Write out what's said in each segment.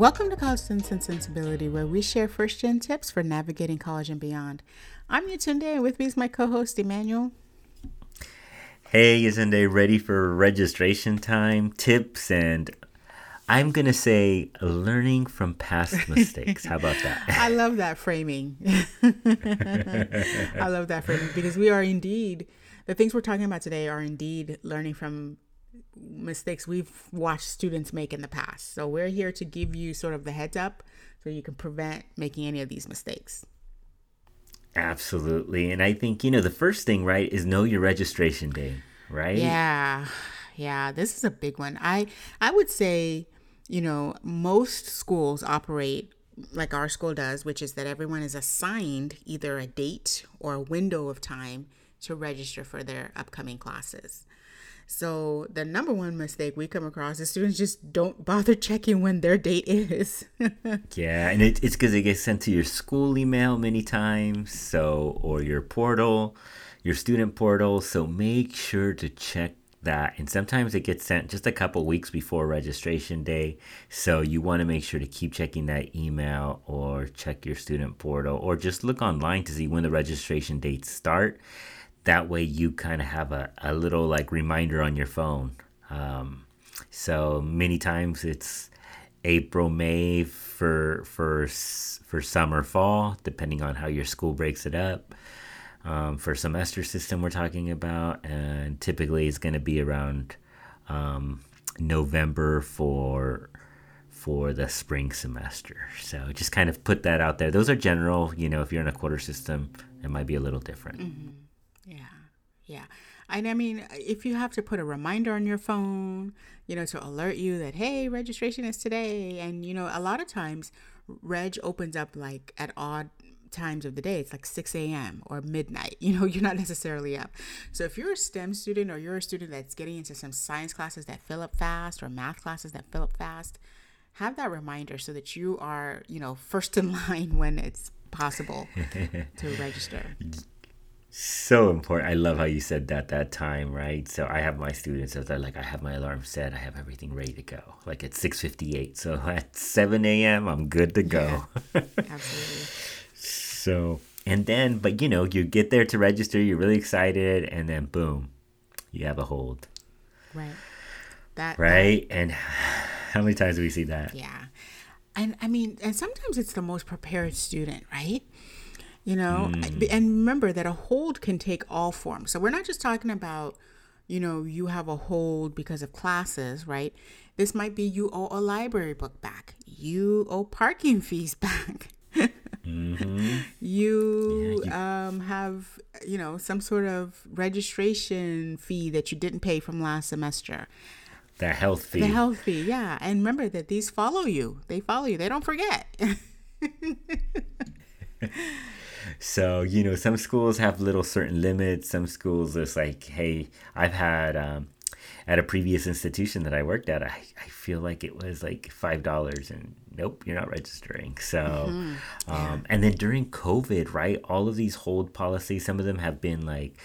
Welcome to College Sense and Sensibility, where we share first gen tips for navigating college and beyond. I'm Yatunde, and with me is my co host, Emmanuel. Hey, Yatunde, ready for registration time, tips, and I'm going to say learning from past mistakes. How about that? I love that framing. I love that framing because we are indeed, the things we're talking about today are indeed learning from mistakes we've watched students make in the past. So we're here to give you sort of the heads up so you can prevent making any of these mistakes. Absolutely. And I think, you know, the first thing, right, is know your registration day, right? Yeah. Yeah, this is a big one. I I would say, you know, most schools operate like our school does, which is that everyone is assigned either a date or a window of time to register for their upcoming classes. So the number one mistake we come across is students just don't bother checking when their date is. yeah, and it, it's because it gets sent to your school email many times, so or your portal, your student portal. So make sure to check that. And sometimes it gets sent just a couple weeks before registration day. So you want to make sure to keep checking that email or check your student portal or just look online to see when the registration dates start that way you kind of have a, a little like reminder on your phone. Um, so many times it's April, May for for for summer, fall, depending on how your school breaks it up. Um, for semester system, we're talking about, and typically it's going to be around um, November for for the spring semester. So just kind of put that out there. Those are general. You know, if you're in a quarter system, it might be a little different. Mm-hmm. Yeah. Yeah. And I mean, if you have to put a reminder on your phone, you know, to alert you that, hey, registration is today. And, you know, a lot of times, Reg opens up like at odd times of the day. It's like 6 a.m. or midnight. You know, you're not necessarily up. So if you're a STEM student or you're a student that's getting into some science classes that fill up fast or math classes that fill up fast, have that reminder so that you are, you know, first in line when it's possible to register so important. I love how you said that that time, right? So I have my students as I like I have my alarm set, I have everything ready to go. Like at six fifty eight. So at seven AM I'm good to go. Yeah, absolutely. so and then but you know, you get there to register, you're really excited, and then boom, you have a hold. Right. That Right? That, and how many times do we see that? Yeah. And I mean, and sometimes it's the most prepared student, right? You know mm. and remember that a hold can take all forms. So we're not just talking about you know you have a hold because of classes right? This might be you owe a library book back. You owe parking fees back. Mm-hmm. you, yeah, you um, have you know some sort of registration fee that you didn't pay from last semester. The health fee. the health fee yeah. And remember that these follow you. They follow you. They don't forget so you know some schools have little certain limits some schools it's like hey i've had um, at a previous institution that i worked at i, I feel like it was like five dollars and nope you're not registering so mm-hmm. yeah. um, and then during covid right all of these hold policies some of them have been like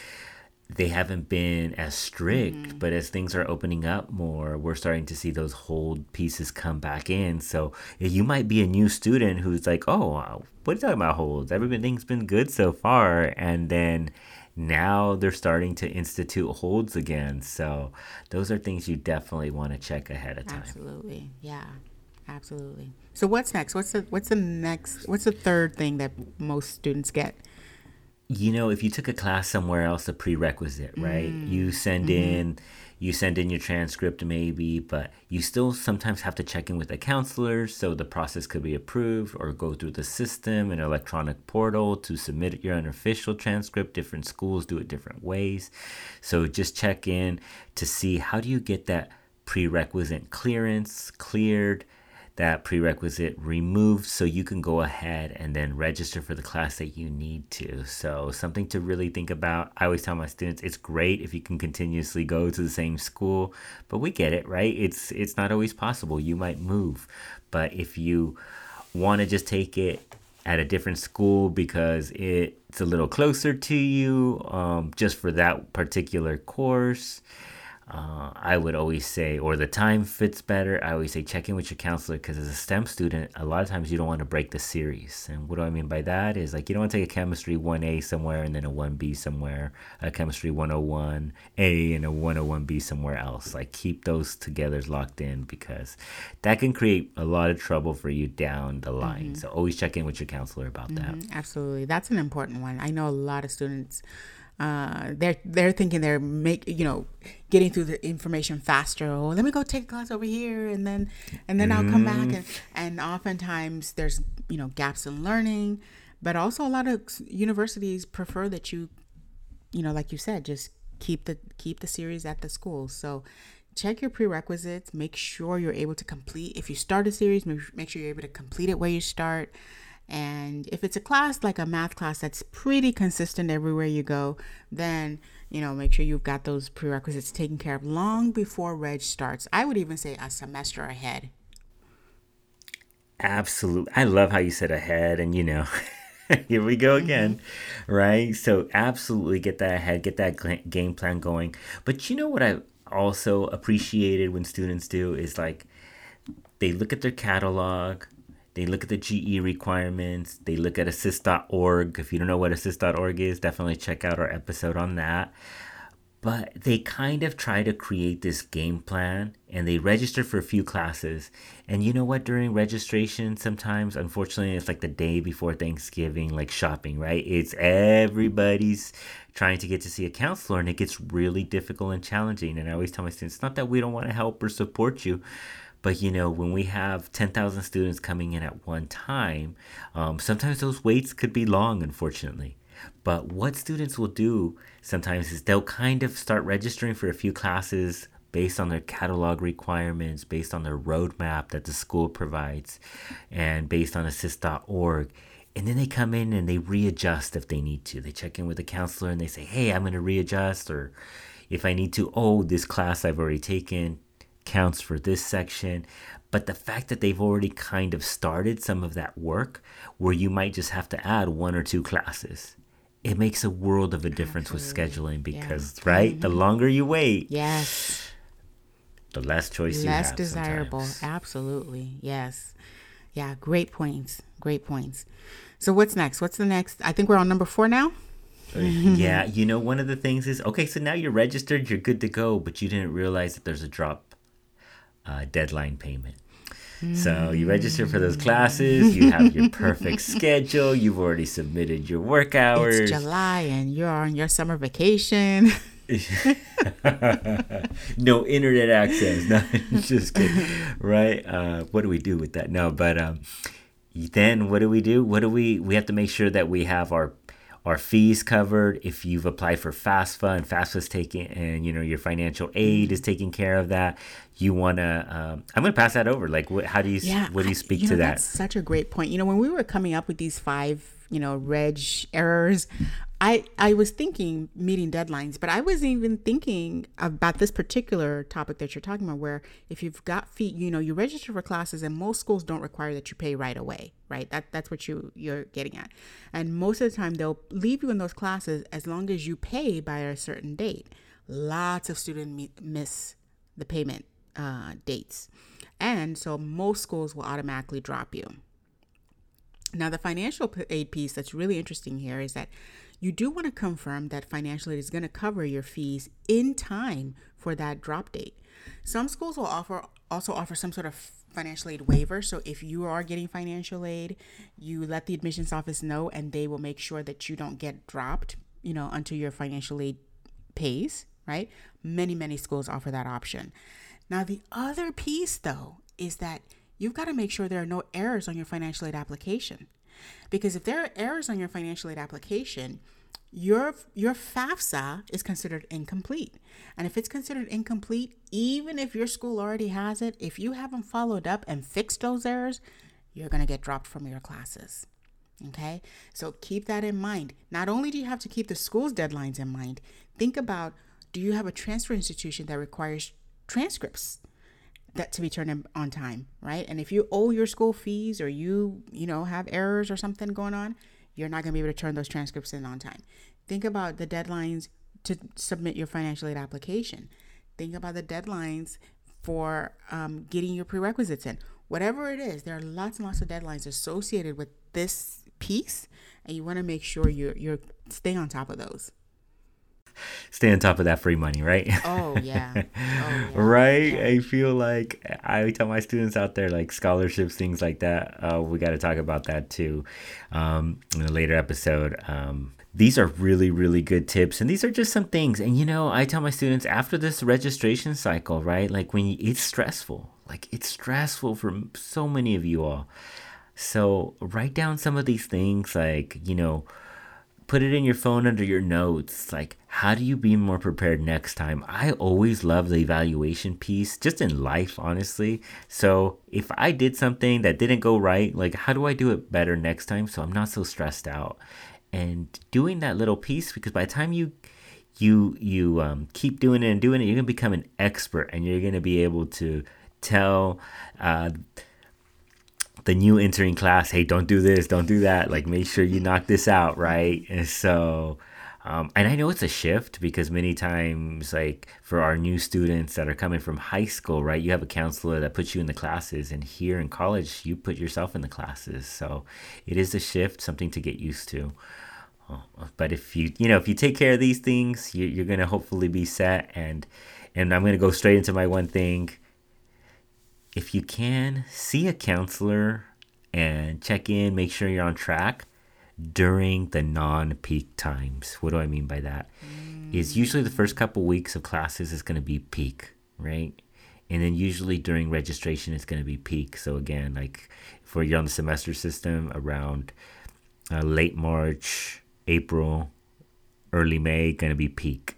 they haven't been as strict, mm-hmm. but as things are opening up more, we're starting to see those hold pieces come back in. So you might be a new student who's like, "Oh, what are you talking about holds? Everything's been good so far," and then now they're starting to institute holds again. So those are things you definitely want to check ahead of time. Absolutely, yeah, absolutely. So what's next? What's the what's the next? What's the third thing that most students get? You know, if you took a class somewhere else, a prerequisite, right? Mm. You send mm-hmm. in, you send in your transcript maybe, but you still sometimes have to check in with the counselors so the process could be approved or go through the system, an electronic portal to submit your unofficial transcript. Different schools do it different ways. So just check in to see how do you get that prerequisite clearance cleared that prerequisite removed so you can go ahead and then register for the class that you need to. So, something to really think about. I always tell my students it's great if you can continuously go to the same school, but we get it, right? It's it's not always possible. You might move. But if you want to just take it at a different school because it's a little closer to you um, just for that particular course uh, I would always say, or the time fits better, I always say check in with your counselor because as a STEM student, a lot of times you don't want to break the series. And what do I mean by that is like you don't want to take a chemistry 1A somewhere and then a 1B somewhere, a chemistry 101A and a 101B somewhere else. Like keep those together locked in because that can create a lot of trouble for you down the line. Mm-hmm. So always check in with your counselor about mm-hmm. that. Absolutely. That's an important one. I know a lot of students uh, they're they're thinking they're make you know getting through the information faster. Oh, let me go take a class over here, and then and then mm. I'll come back. Mm-hmm. And and oftentimes there's you know gaps in learning, but also a lot of universities prefer that you, you know, like you said, just keep the keep the series at the school. So check your prerequisites. Make sure you're able to complete. If you start a series, make sure you're able to complete it where you start. And if it's a class like a math class that's pretty consistent everywhere you go, then you know make sure you've got those prerequisites taken care of long before reg starts. I would even say a semester ahead. Absolutely. I love how you said ahead and you know here we go again, mm-hmm. right? So absolutely get that ahead, get that game plan going. But you know what I also appreciated when students do is like they look at their catalog, they look at the GE requirements. They look at assist.org. If you don't know what assist.org is, definitely check out our episode on that. But they kind of try to create this game plan and they register for a few classes. And you know what? During registration, sometimes, unfortunately, it's like the day before Thanksgiving, like shopping, right? It's everybody's trying to get to see a counselor and it gets really difficult and challenging. And I always tell my students, it's not that we don't want to help or support you but you know, when we have 10,000 students coming in at one time, um, sometimes those waits could be long, unfortunately. But what students will do sometimes is they'll kind of start registering for a few classes based on their catalog requirements, based on their roadmap that the school provides, and based on assist.org. And then they come in and they readjust if they need to. They check in with the counselor and they say, hey, I'm going to readjust. Or if I need to, oh, this class I've already taken, counts for this section. But the fact that they've already kind of started some of that work where you might just have to add one or two classes, it makes a world of a difference Absolutely. with scheduling because, yeah. right? Mm-hmm. The longer you wait. Yes. The less choice less you have. Less desirable. Sometimes. Absolutely. Yes. Yeah. Great points. Great points. So what's next? What's the next? I think we're on number four now. yeah, you know, one of the things is okay, so now you're registered, you're good to go, but you didn't realize that there's a drop uh, deadline payment. So you register for those classes, you have your perfect schedule, you've already submitted your work hours. It's July and you're on your summer vacation. no internet access. No, just kidding. Right? Uh, what do we do with that? No, but um, then what do we do? What do we? We have to make sure that we have our our fees covered? If you've applied for FAFSA and FAFSA's taking and you know your financial aid is taking care of that you want to um, i'm going to pass that over. Like what, how do you yeah, what do you speak I, you to know, that? that's such a great point. You know when we were coming up with these five you know reg errors I I was thinking meeting deadlines, but I wasn't even thinking about this particular topic that you're talking about. Where if you've got fee, you know, you register for classes, and most schools don't require that you pay right away, right? That that's what you you're getting at, and most of the time they'll leave you in those classes as long as you pay by a certain date. Lots of students miss the payment uh, dates, and so most schools will automatically drop you. Now, the financial aid piece that's really interesting here is that you do want to confirm that financial aid is going to cover your fees in time for that drop date. Some schools will offer also offer some sort of financial aid waiver. So if you are getting financial aid, you let the admissions office know and they will make sure that you don't get dropped, you know, until your financial aid pays, right? Many, many schools offer that option. Now, the other piece though is that you've got to make sure there are no errors on your financial aid application. Because if there are errors on your financial aid application, your your FAFSA is considered incomplete. And if it's considered incomplete, even if your school already has it, if you haven't followed up and fixed those errors, you're going to get dropped from your classes. Okay? So keep that in mind. Not only do you have to keep the school's deadlines in mind, think about do you have a transfer institution that requires transcripts that to be turned in on time, right? And if you owe your school fees or you, you know, have errors or something going on, you're not going to be able to turn those transcripts in on time. Think about the deadlines to submit your financial aid application. think about the deadlines for um, getting your prerequisites in. Whatever it is, there are lots and lots of deadlines associated with this piece, and you want to make sure you're you're staying on top of those. Stay on top of that free money, right? Oh yeah, oh, yeah. right. Yeah. I feel like I tell my students out there, like scholarships, things like that. Uh, we got to talk about that too um, in a later episode. Um, these are really really good tips and these are just some things and you know i tell my students after this registration cycle right like when you, it's stressful like it's stressful for so many of you all so write down some of these things like you know put it in your phone under your notes like how do you be more prepared next time? I always love the evaluation piece just in life honestly. So if i did something that didn't go right like how do i do it better next time so i'm not so stressed out? And doing that little piece because by the time you you you um, keep doing it and doing it you're gonna become an expert and you're gonna be able to tell uh, the new entering class hey don't do this don't do that like make sure you knock this out right and so um, and I know it's a shift because many times, like for our new students that are coming from high school, right, you have a counselor that puts you in the classes, and here in college, you put yourself in the classes. So it is a shift, something to get used to. Oh, but if you you know if you take care of these things, you, you're gonna hopefully be set. And and I'm gonna go straight into my one thing. If you can see a counselor and check in, make sure you're on track during the non-peak times. What do I mean by that? Mm. Is usually the first couple weeks of classes is going to be peak, right? And then usually during registration it's going to be peak. So again, like for you're on the semester system around uh, late March, April, early May, going to be peak.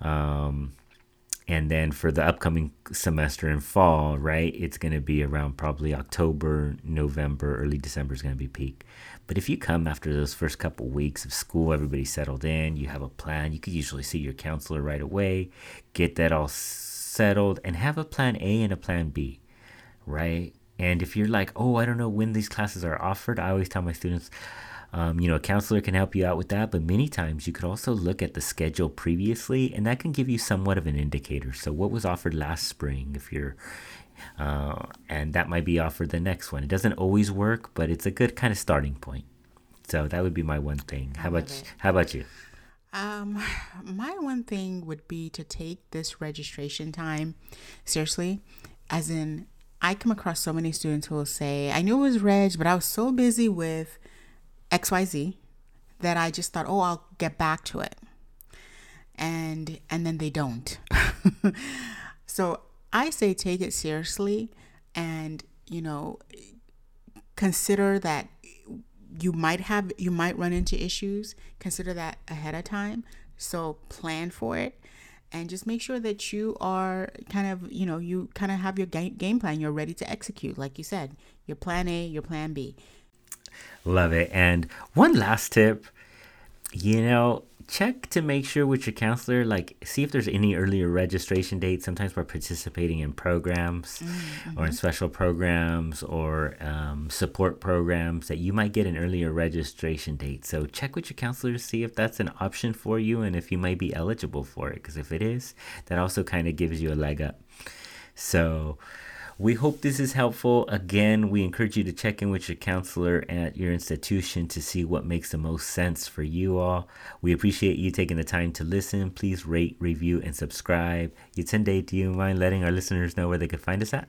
Um, and then for the upcoming semester in fall, right, it's going to be around probably October, November, early December is going to be peak. But if you come after those first couple weeks of school, everybody's settled in, you have a plan, you could usually see your counselor right away, get that all settled, and have a plan A and a plan B, right? And if you're like, oh, I don't know when these classes are offered, I always tell my students, um, you know, a counselor can help you out with that, but many times you could also look at the schedule previously, and that can give you somewhat of an indicator. So, what was offered last spring, if you're, uh, and that might be offered the next one. It doesn't always work, but it's a good kind of starting point. So that would be my one thing. How about you, how about you? Um, my one thing would be to take this registration time seriously, as in I come across so many students who will say, I knew it was reg, but I was so busy with XYZ that I just thought, oh, I'll get back to it. And and then they don't. so I say take it seriously and, you know, consider that you might have you might run into issues. Consider that ahead of time. So plan for it and just make sure that you are kind of, you know, you kind of have your game plan. You're ready to execute, like you said, your plan A, your plan B. Love it. And one last tip, you know, check to make sure with your counselor, like see if there's any earlier registration dates. Sometimes we're participating in programs mm-hmm. or in special programs or um, support programs that you might get an earlier registration date. So check with your counselor to see if that's an option for you and if you might be eligible for it. Because if it is, that also kind of gives you a leg up. So, we hope this is helpful. Again, we encourage you to check in with your counselor at your institution to see what makes the most sense for you all. We appreciate you taking the time to listen. Please rate, review, and subscribe. Yatunde, do you mind letting our listeners know where they could find us at?